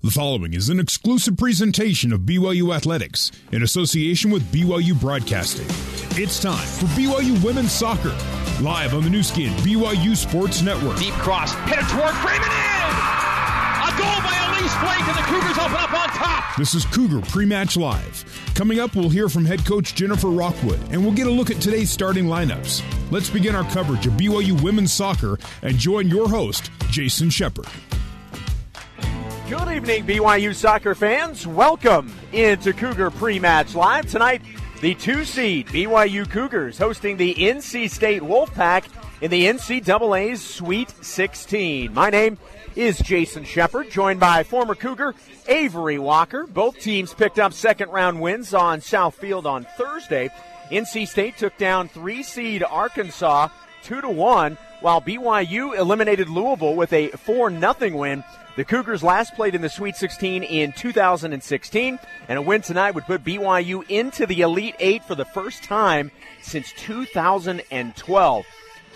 The following is an exclusive presentation of BYU Athletics in association with BYU Broadcasting. It's time for BYU Women's Soccer, live on the Nu Skin BYU Sports Network. Deep cross, headed toward Freeman in! A goal by Elise Flake, and the Cougars open up on top! This is Cougar Pre-Match Live. Coming up, we'll hear from head coach Jennifer Rockwood, and we'll get a look at today's starting lineups. Let's begin our coverage of BYU Women's Soccer and join your host, Jason Shepard. Good evening, BYU soccer fans. Welcome into Cougar Pre-Match Live tonight. The two seed BYU Cougars hosting the NC State Wolfpack in the NCAA's Sweet 16. My name is Jason Shepard, joined by former Cougar Avery Walker. Both teams picked up second round wins on South Field on Thursday. NC State took down three seed Arkansas two to one, while BYU eliminated Louisville with a four nothing win. The Cougars last played in the Sweet 16 in 2016, and a win tonight would put BYU into the Elite Eight for the first time since 2012.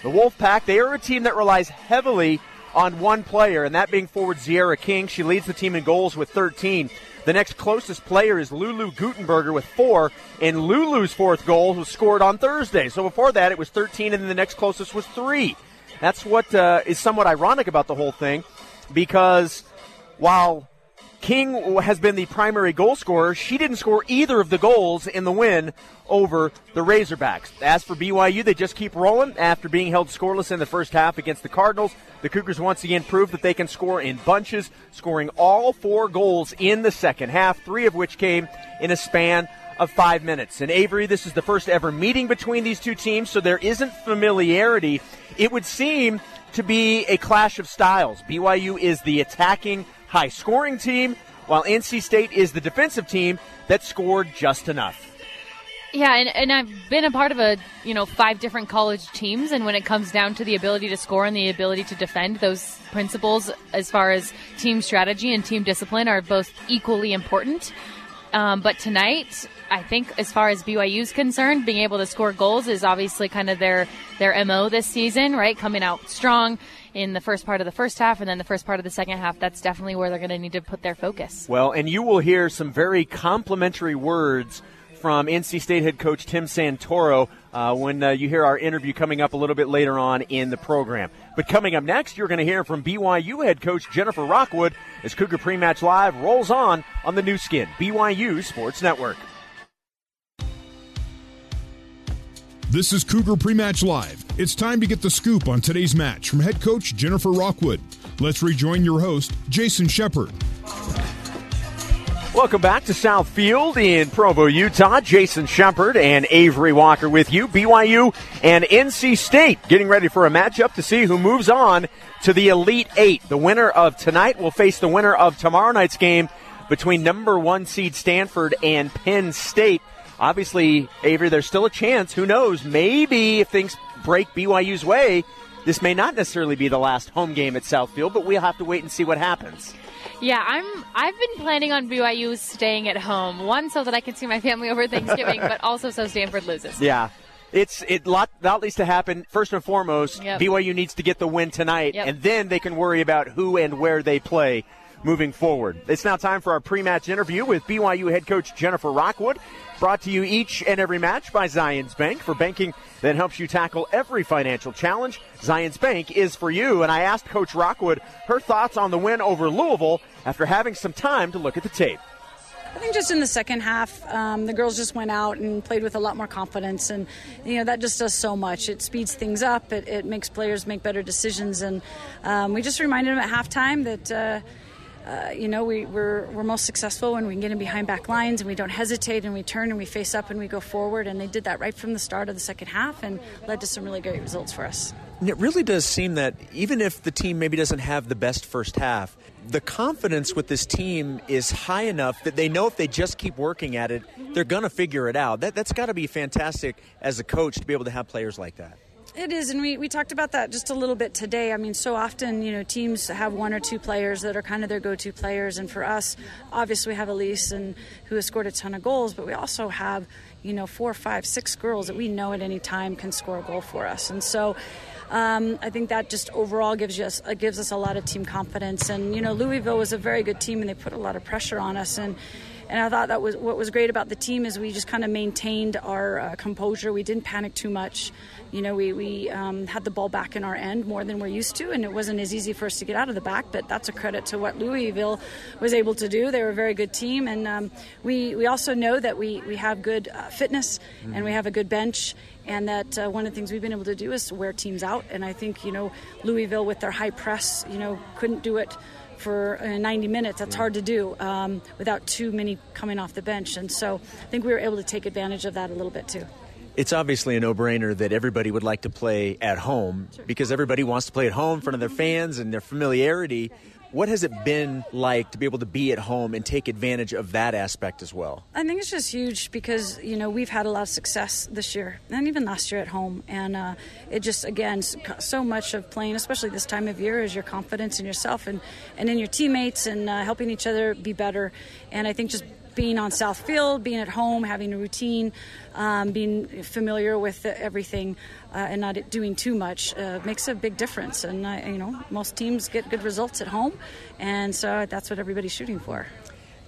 The Wolfpack, they are a team that relies heavily on one player, and that being forward Tziarra King. She leads the team in goals with 13. The next closest player is Lulu Gutenberger with four, and Lulu's fourth goal was scored on Thursday. So before that, it was 13, and then the next closest was three. That's what uh, is somewhat ironic about the whole thing because while King has been the primary goal scorer, she didn't score either of the goals in the win over the Razorbacks. As for BYU, they just keep rolling after being held scoreless in the first half against the Cardinals. The Cougars once again proved that they can score in bunches, scoring all four goals in the second half, three of which came in a span of five minutes. And Avery, this is the first ever meeting between these two teams, so there isn't familiarity. It would seem to be a clash of styles. BYU is the attacking, high scoring team, while NC State is the defensive team that scored just enough. Yeah, and, and I've been a part of a you know five different college teams, and when it comes down to the ability to score and the ability to defend, those principles as far as team strategy and team discipline are both equally important. Um, but tonight, I think as far as BYU is concerned, being able to score goals is obviously kind of their their mo this season, right? Coming out strong in the first part of the first half and then the first part of the second half. That's definitely where they're going to need to put their focus. Well, and you will hear some very complimentary words from NC State head coach Tim Santoro uh, when uh, you hear our interview coming up a little bit later on in the program. But coming up next, you're going to hear from BYU head coach Jennifer Rockwood as Cougar Pre-Match Live rolls on on the Nu Skin, BYU Sports Network. This is Cougar Pre-Match Live. It's time to get the scoop on today's match from head coach Jennifer Rockwood. Let's rejoin your host, Jason Shepard. Welcome back to Southfield in Provo, Utah. Jason Shepard and Avery Walker with you. BYU and NC State getting ready for a matchup to see who moves on to the Elite Eight. The winner of tonight will face the winner of tomorrow night's game between number one seed Stanford and Penn State. Obviously, Avery, there's still a chance. Who knows? Maybe if things break BYU's way, this may not necessarily be the last home game at Southfield, but we'll have to wait and see what happens. Yeah, I'm. I've been planning on BYU staying at home. One, so that I can see my family over Thanksgiving, but also so Stanford loses. Yeah, it's it lot that needs to happen. First and foremost, Yep. BYU needs to get the win tonight, Yep. and then they can worry about who and where they play moving forward. It's now time for our pre-match interview with BYU head coach Jennifer Rockwood. Brought to you each and every match by Zions Bank for banking that helps you tackle every financial challenge. Zions Bank is for you. And I asked Coach Rockwood her thoughts on the win over Louisville after having some time to look at the tape. I think just in the second half, um, the girls just went out and played with a lot more confidence, and you know that just does so much. It speeds things up. It, it makes players make better decisions, and um, we just reminded them at halftime that. Uh, uh, you know, we, we're, we're most successful when we can get in behind back lines and we don't hesitate and we turn and we face up and we go forward. And they did that right from the start of the second half and led to some really great results for us. And it really does seem that even if the team maybe doesn't have the best first half, the confidence with this team is high enough that they know if they just keep working at it, they're going to figure it out. That, that's got to be fantastic as a coach to be able to have players like that. It is, and we, we talked about that just a little bit today. I mean, so often, you know, teams have one or two players that are kind of their go to players. And for us, obviously, we have Elise, and, who has scored a ton of goals, but we also have, you know, four, five, six girls that we know at any time can score a goal for us. And so, um, I think that just overall gives us uh, gives us a lot of team confidence. And you know, Louisville was a very good team, and they put a lot of pressure on us. And and I thought that was what was great about the team is we just kind of maintained our uh, composure. We didn't panic too much. You know, we we um, had the ball back in our end more than we're used to, and it wasn't as easy for us to get out of the back. But that's a credit to what Louisville was able to do. They were a very good team, and um, we we also know that we we have good uh, fitness mm-hmm. and we have a good bench and that uh, one of the things we've been able to do is wear teams out. And I think you know Louisville with their high press, you know, couldn't do it for uh, 90 minutes. That's hard to do um, without too many coming off the bench. And so I think we were able to take advantage of that a little bit too. It's obviously a no brainer that everybody would like to play at home sure. because everybody wants to play at home in front of their fans and their familiarity. What has it been like to be able to be at home and take advantage of that aspect as well? I think it's just huge because you know we've had a lot of success this year and even last year at home, and uh, it just again so much of playing, especially this time of year, is your confidence in yourself and and in your teammates and uh, helping each other be better. And I think just being on South Field, being at home, having a routine, um, being familiar with everything, uh, and not doing too much uh, makes a big difference. And uh, you know, most teams get good results at home, and so that's what everybody's shooting for.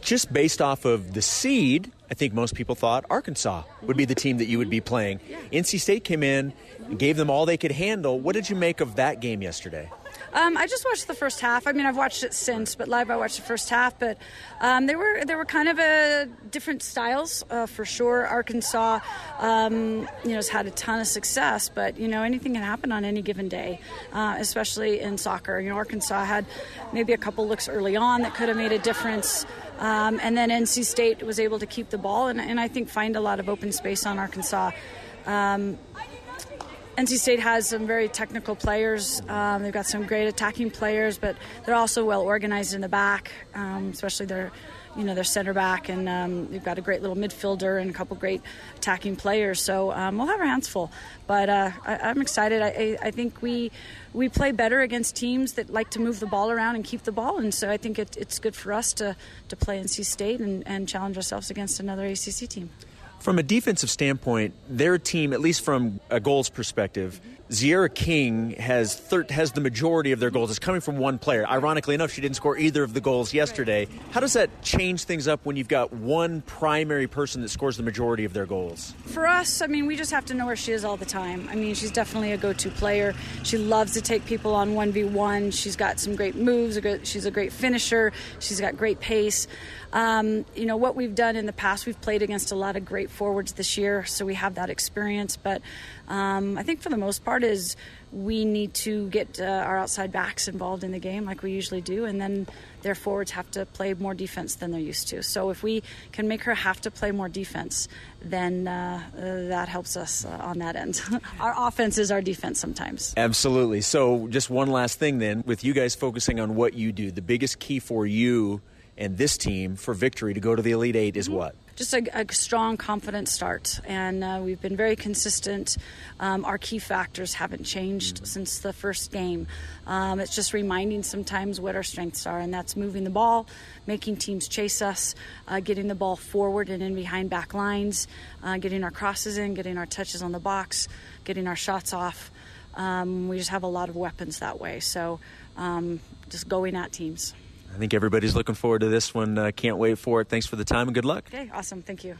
Just based off of the seed, I think most people thought Arkansas would be the team that you would be playing. NC State came in, and gave them all they could handle. What did you make of that game yesterday? Um, I just watched the first half. I mean, I've watched it since, but live I watched the first half. But um, they were they were kind of a different styles uh, for sure. Arkansas, um, you know, has had a ton of success, but you know, anything can happen on any given day, uh, especially in soccer. You know, Arkansas had maybe a couple looks early on that could have made a difference. Um, and then NC State was able to keep the ball and, and, I think find a lot of open space on Arkansas. Um, NC State has some very technical players. Um, they've got some great attacking players, but they're also well organized in the back, um, especially their, you know, their center back, and um, they've got a great little midfielder and a couple great attacking players. So um, we'll have our hands full. But uh, I, am excited. I, I, think we we play better against teams that like to move the ball around and keep the ball, and so I think it, it's good for us to to play NC State and, and challenge ourselves against another ACC team. From a defensive standpoint, their team, at least from a goals perspective, Tziarra King has thir- has the majority of their goals. It's coming from one player. Ironically enough, she didn't score either of the goals yesterday. How does that change things up when you've got one primary person that scores the majority of their goals? For us, I mean, we just have to know where she is all the time. I mean, she's definitely a go-to player. She loves to take people on 1v1. She's got some great moves. She's a great finisher. She's got great pace. Um, you know, what we've done in the past, we've played against a lot of great forwards this year, so we have that experience. But um, I think for the most part is we need to get uh, our outside backs involved in the game like we usually do, and then their forwards have to play more defense than they're used to. So if we can make her have to play more defense, then uh, uh, that helps us uh, on that end. our offense is our defense sometimes. Absolutely. So just one last thing then, with you guys focusing on what you do, the biggest key for you and this team for victory to go to the Elite Eight is mm-hmm. what? Just a, a, strong, confident start. And uh, we've been very consistent. Um, our key factors haven't changed mm-hmm. since the first game. Um, it's just reminding sometimes what our strengths are, and that's moving the ball, making teams chase us, uh, getting the ball forward and in behind back lines, uh, getting our crosses in, getting our touches on the box, getting our shots off. Um, we just have a lot of weapons that way. So um, just going at teams. I think everybody's looking forward to this one. Uh, can't wait for it. Thanks for the time and good luck. Okay, awesome. Thank you.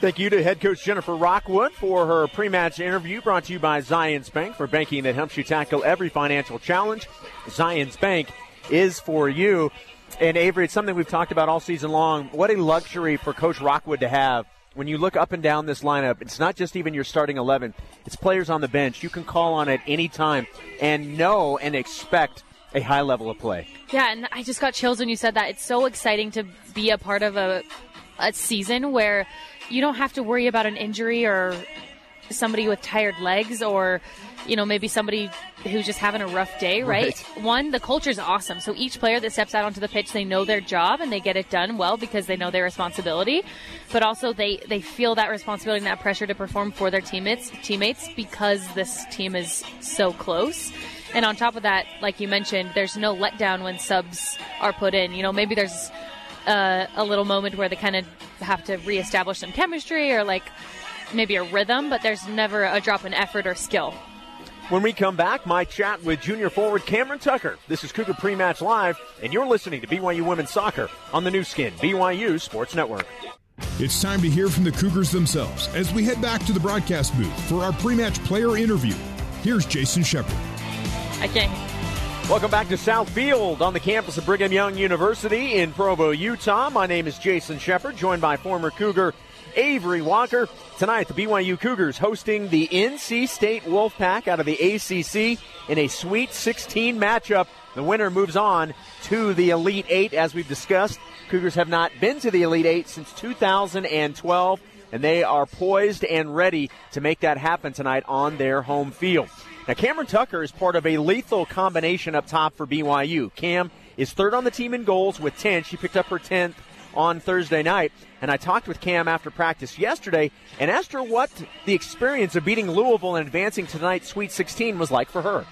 Thank you to head coach Jennifer Rockwood for her pre-match interview brought to you by Zions Bank for banking that helps you tackle every financial challenge. Zions Bank is for you. And Avery, it's something we've talked about all season long. What a luxury for Coach Rockwood to have. When you look up and down this lineup, it's not just even your starting 11, it's players on the bench. You can call on at any time and know and expect a high level of play. Yeah, and I just got chills when you said that. It's so exciting to be a part of a a season where you don't have to worry about an injury or somebody with tired legs or you know maybe somebody who's just having a rough day right, right. one the culture is awesome so each player that steps out onto the pitch they know their job and they get it done well because they know their responsibility but also they they feel that responsibility and that pressure to perform for their teammates teammates because this team is so close and on top of that, like you mentioned, there's no letdown when subs are put in. You know, maybe there's uh, a little moment where they kind of have to reestablish some chemistry or like maybe a rhythm, but there's never a drop in effort or skill. When we come back, my chat with junior forward Cameron Tucker. This is Cougar Pre-Match Live, and you're listening to BYU Women's Soccer on the Nu Skin, BYU Sports Network. It's time to hear from the Cougars themselves as we head back to the broadcast booth for our pre-match player interview. Here's Jason Shepard. I can't. Welcome back to Southfield on the campus of Brigham Young University in Provo, Utah. My name is Jason Shepard, joined by former Cougar Avery Walker. Tonight, the BYU Cougars hosting the NC State Wolfpack out of the ACC in a Sweet 16 matchup. The winner moves on to the Elite Eight, as we've discussed. Cougars have not been to the Elite Eight since 2012, and they are poised and ready to make that happen tonight on their home field. Now, Cameron Tucker is part of a lethal combination up top for BYU. Cam is third on the team in goals with 10. She picked up her 10th on Thursday night. And I talked with Cam after practice yesterday and asked her what the experience of beating Louisville and advancing to tonight's Sweet 16 was like for her.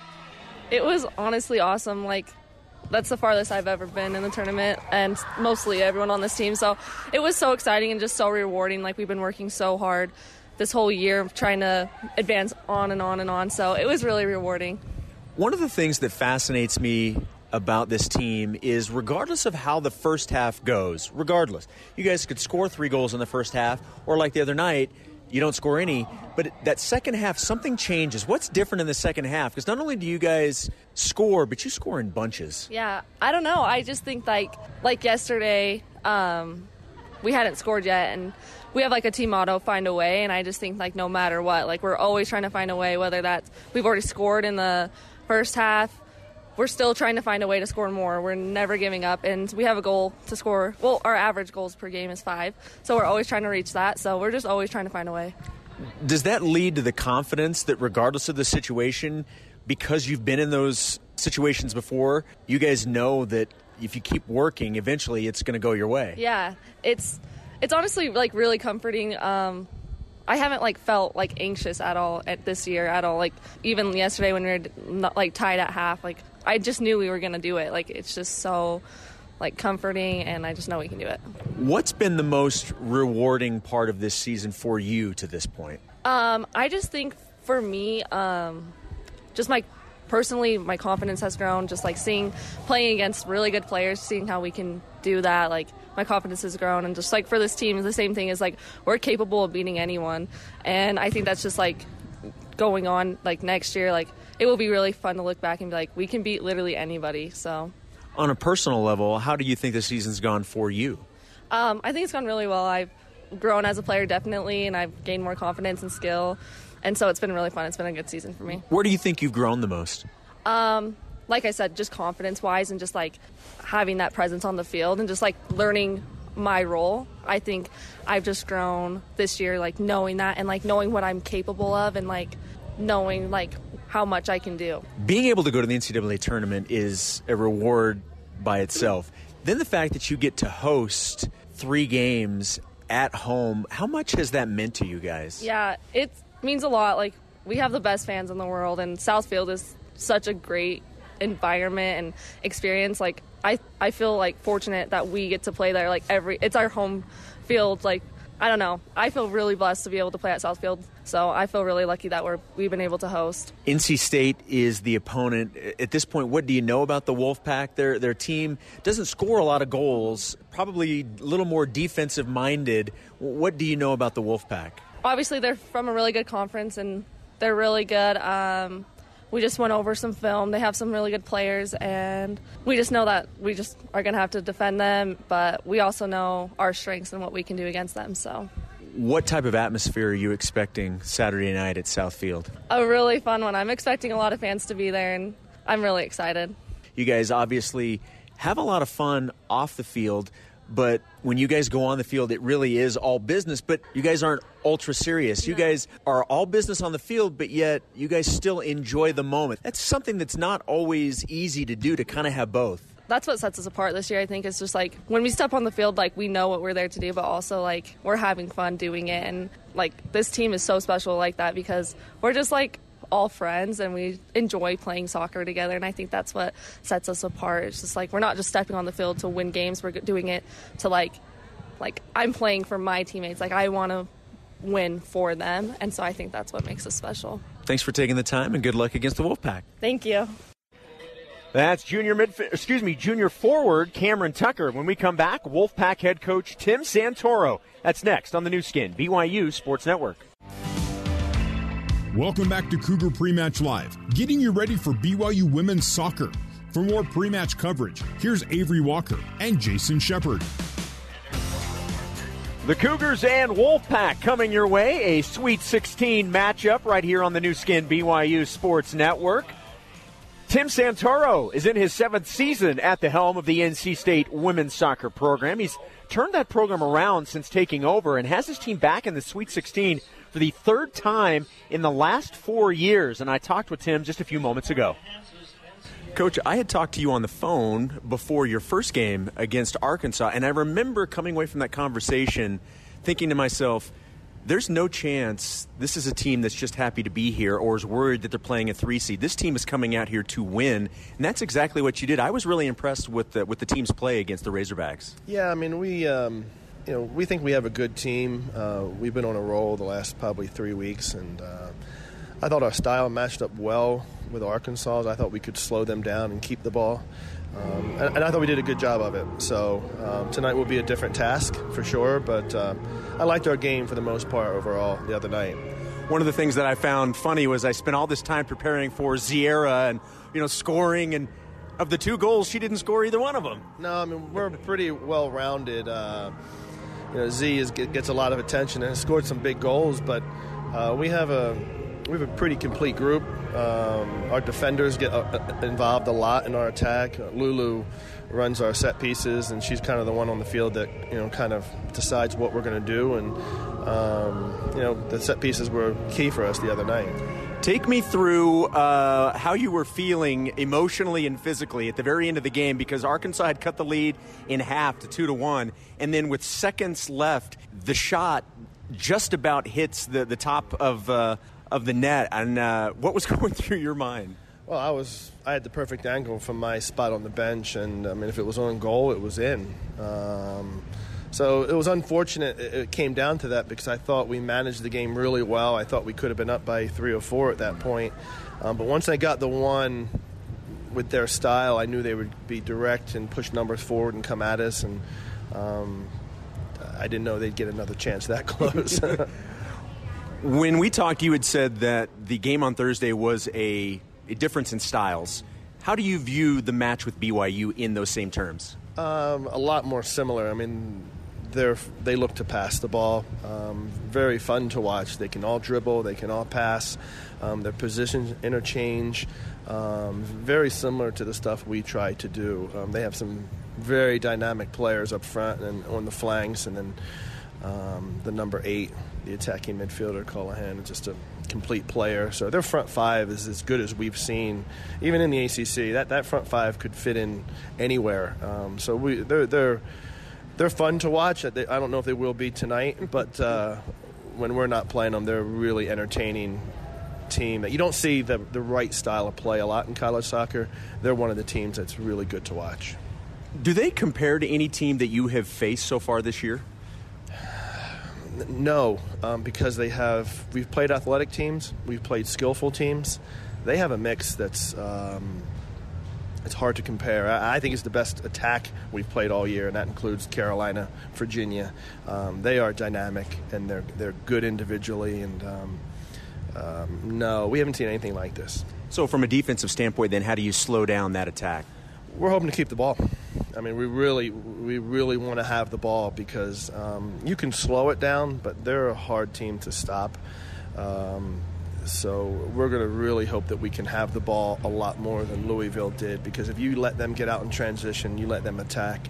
It was honestly awesome. Like, that's the farthest I've ever been in the tournament, and mostly everyone on this team. So it was so exciting and just so rewarding. Like, we've been working so hard this whole year trying to advance on and on and on. So it was really rewarding. One of the things that fascinates me about this team is regardless of how the first half goes, regardless, you guys could score three goals in the first half, or like the other night, you don't score any. But that second half, something changes. What's different in the second half? Because not only do you guys score, but you score in bunches. Yeah, I don't know. I just think like like yesterday, um, we hadn't scored yet, and we have like a team motto, find a way. And I just think like no matter what, like we're always trying to find a way. Whether that's we've already scored in the first half, we're still trying to find a way to score more. We're never giving up, and we have a goal to score. Well, our average goals per game is five, so we're always trying to reach that. So we're just always trying to find a way. Does that lead to the confidence that, regardless of the situation, because you've been in those situations before, you guys know that if you keep working, eventually it's going to go your way? Yeah, it's it's honestly like really comforting. Um, I haven't like felt like anxious at all at this year at all. Like even yesterday when we were not, like tied at half, like I just knew we were going to do it. Like it's just so like comforting and I just know we can do it. What's been the most rewarding part of this season for you to this point? Um, I just think for me, um, just my personally, my confidence has grown. Just like seeing playing against really good players, seeing how we can do that. Like my confidence has grown, and just like for this team, the same thing is like we're capable of beating anyone, and I think that's just like going on like next year. Like it will be really fun to look back and be like, we can beat literally anybody. So, on a personal level, how do you think the season's gone for you? Um, I think it's gone really well. I've grown as a player definitely, and I've gained more confidence and skill, and so it's been really fun. It's been a good season for me. Where do you think you've grown the most? Um, like I said, just confidence wise, and just like having that presence on the field, and just like learning my role. I think I've just grown this year, like knowing that, and like knowing what I'm capable of, and like knowing like how much I can do. Being able to go to the NCAA tournament is a reward by itself. Then the fact that you get to host three games at home, how much has that meant to you guys? Yeah, it means a lot. Like, we have the best fans in the world, and Southfield is such a great environment and experience. Like, I, I feel like fortunate that we get to play there. Like, every, it's our home field. Like, I don't know. I feel really blessed to be able to play at Southfield. So I feel really lucky that we're we've been able to host. NC State is the opponent at this point. What do you know about the Wolfpack? Their their team doesn't score a lot of goals. Probably a little more defensive minded. What do you know about the Wolfpack? Obviously, they're from a really good conference and they're really good. Um, we just went over some film. They have some really good players, and we just know that we just are going to have to defend them. But we also know our strengths and what we can do against them. So. What type of atmosphere are you expecting Saturday night at Southfield? A really fun one. I'm expecting a lot of fans to be there, and I'm really excited. You guys obviously have a lot of fun off the field, but when you guys go on the field, it really is all business. But you guys aren't ultra serious. You guys are all business on the field, but yet you guys still enjoy the moment. That's something that's not always easy to do to kind of have both. That's what sets us apart this year. I think it's just like when we step on the field, like we know what we're there to do, but also like we're having fun doing it. And like this team is so special like that because we're just like all friends and we enjoy playing soccer together and i think that's what sets us apart it's just like we're not just stepping on the field to win games we're doing it to like like i'm playing for my teammates like i want to win for them and so i think that's what makes us special Thanks for taking the time and good luck against the Wolfpack. Thank you. That's junior mid, excuse me, junior forward Cameron Tucker. When we come back, Wolfpack head coach Tim Santoro. That's next on the Nu Skin, BYU Sports Network. Welcome back to Cougar Pre-Match Live, getting you ready for BYU women's soccer. For more pre-match coverage, here's Avery Walker and Jason Shepard. The Cougars and Wolfpack coming your way. A Sweet 16 matchup right here on the Nu Skin BYU Sports Network. Tim Santoro is in his seventh season at the helm of the NC State women's soccer program. He's turned that program around since taking over and has his team back in the Sweet 16 for the third time in the last four years. And I talked with Tim just a few moments ago. Coach, I had talked to you on the phone before your first game against Arkansas, and I remember coming away from that conversation thinking to myself, there's no chance this is a team that's just happy to be here or is worried that they're playing a three seed. This team is coming out here to win, and that's exactly what you did. I was really impressed with the, with the team's play against the Razorbacks. Yeah, I mean we. Um, you know, we think we have a good team. Uh, we've been on a roll the last probably three weeks, and uh, I thought our style matched up well with Arkansas. I thought we could slow them down and keep the ball. Um, and, and, I thought we did a good job of it. So um, tonight will be a different task for sure, but uh, I liked our game for the most part overall the other night. One of the things that I found funny was I spent all this time preparing for Tziarra and you know scoring, and of the two goals, she didn't score either one of them. No, I mean we're pretty well rounded. Uh, you know, Z is, gets a lot of attention and has scored some big goals, but uh, we have a we have a pretty complete group. Um, our defenders get uh, uh, involved a lot in our attack. Lulu runs our set pieces, and she's kind of the one on the field that you know kind of decides what we're going to do. And um, you know, the set pieces were key for us the other night. Take me through uh, how you were feeling emotionally and physically at the very end of the game because Arkansas had cut the lead in half to two to one, and then with seconds left, the shot just about hits the, the top of uh, of the net. And uh, what was going through your mind? Well, I was I had the perfect angle from my spot on the bench, and I mean, if it was on goal, it was in. Um, so it was unfortunate it came down to that because I thought we managed the game really well. I thought we could have been up by three or four at that point. Um, but once I got the one with their style, I knew they would be direct and push numbers forward and come at us. And um, I didn't know they'd get another chance that close. When we talked, you had said that the game on Thursday was a, a difference in styles. How do you view the match with BYU in those same terms? Um, a lot more similar. I mean, they they look to pass the ball. Um, very fun to watch. They can all dribble. They can all pass. Um, their positions interchange. Um, very similar to the stuff we try to do. Um, they have some very dynamic players up front and on the flanks, and then um, the number eight, the attacking midfielder, Colohan, is just a complete player. So their front five is as good as we've seen, even in the ACC. That that front five could fit in anywhere. Um, so we they're they're they're fun to watch. I don't know if they will be tonight, but uh, when we're not playing them, they're a really entertaining team you don't see the the right style of play a lot in college soccer. They're one of the teams that's really good to watch. Do they compare to any team that you have faced so far this year? No, um, because they have. We've played athletic teams. We've played skillful teams. They have a mix that's. Um, it's hard to compare. I, I, think it's the best attack we've played all year, and that includes Carolina, Virginia. Um, they are dynamic and they're they're good individually. And um, um, no, we haven't seen anything like this. So, from a defensive standpoint, then, how do you slow down that attack? We're hoping to keep the ball. I mean, we really, we really want to have the ball because um, you can slow it down, but they're a hard team to stop. Um, so we're going to really hope that we can have the ball a lot more than Louisville did because if you let them get out in transition, you let them attack.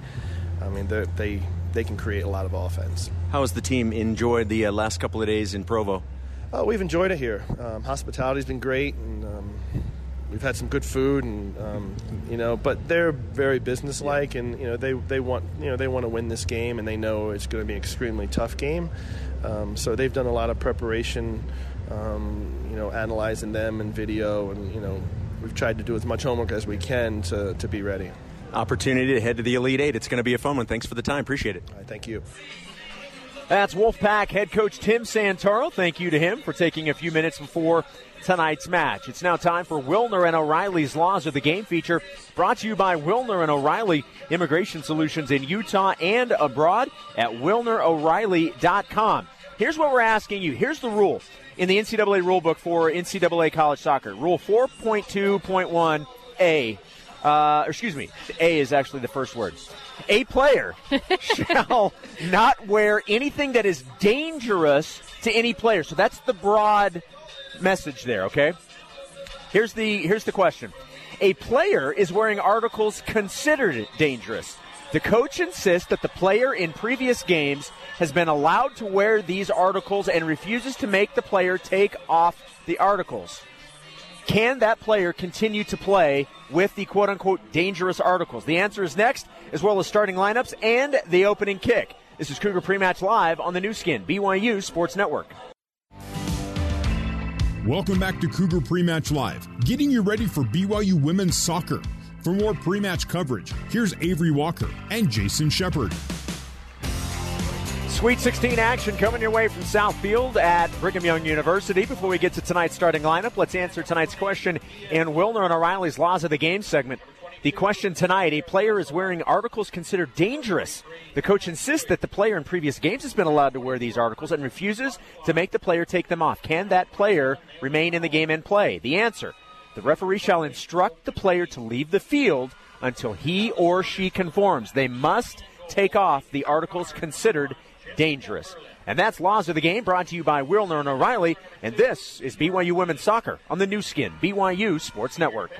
I mean, they they can create a lot of offense. How has the team enjoyed the uh, last couple of days in Provo? Uh, we've enjoyed it here. Um, hospitality's been great, and um, we've had some good food and um, you know but they're very businesslike and you know they, they want you know they want to win this game and they know it's going to be an extremely tough game um, so they've done a lot of preparation um, you know analyzing them and video and you know we've tried to do as much homework as we can to, to be ready opportunity to head to the elite eight it's going to be a fun one thanks for the time appreciate it thank you That's Wolfpack head coach Tim Santoro. Thank you to him for taking a few minutes before tonight's match. It's now time for Wilner and O'Reilly's Laws of the Game feature, brought to you by Wilner and O'Reilly Immigration Solutions in Utah and abroad at WilnerO'Reilly.com. Here's what we're asking you. Here's the rule in the NCAA rulebook for NCAA college soccer. Rule 4.2.1A. Uh, excuse me, A is actually the first word. A player shall not wear anything that is dangerous to any player. So that's the broad message there, okay? Here's the here's the question. A player is wearing articles considered dangerous. The coach insists that the player in previous games has been allowed to wear these articles and refuses to make the player take off the articles. Can that player continue to play with the quote unquote dangerous articles? The answer is next, as well as starting lineups and the opening kick. This is Cougar Pre-Match Live on the Nu Skin, BYU Sports Network. Welcome back to Cougar Pre-Match Live, getting you ready for BYU women's soccer. For more pre-match coverage, here's Avery Walker and Jason Shepard. Sweet 16 action coming your way from Southfield at Brigham Young University. Before we get to tonight's starting lineup, let's answer tonight's question in Wilner and O'Reilly's Laws of the Game segment. The question tonight a player is wearing articles considered dangerous. The coach insists that the player in previous games has been allowed to wear these articles and refuses to make the player take them off. Can that player remain in the game and play? The answer the referee shall instruct the player to leave the field until he or she conforms. They must take off the articles considered dangerous. And that's Laws of the Game brought to you by Wilner and O'Reilly. And this is BYU Women's Soccer on the Nu Skin, BYU Sports Network.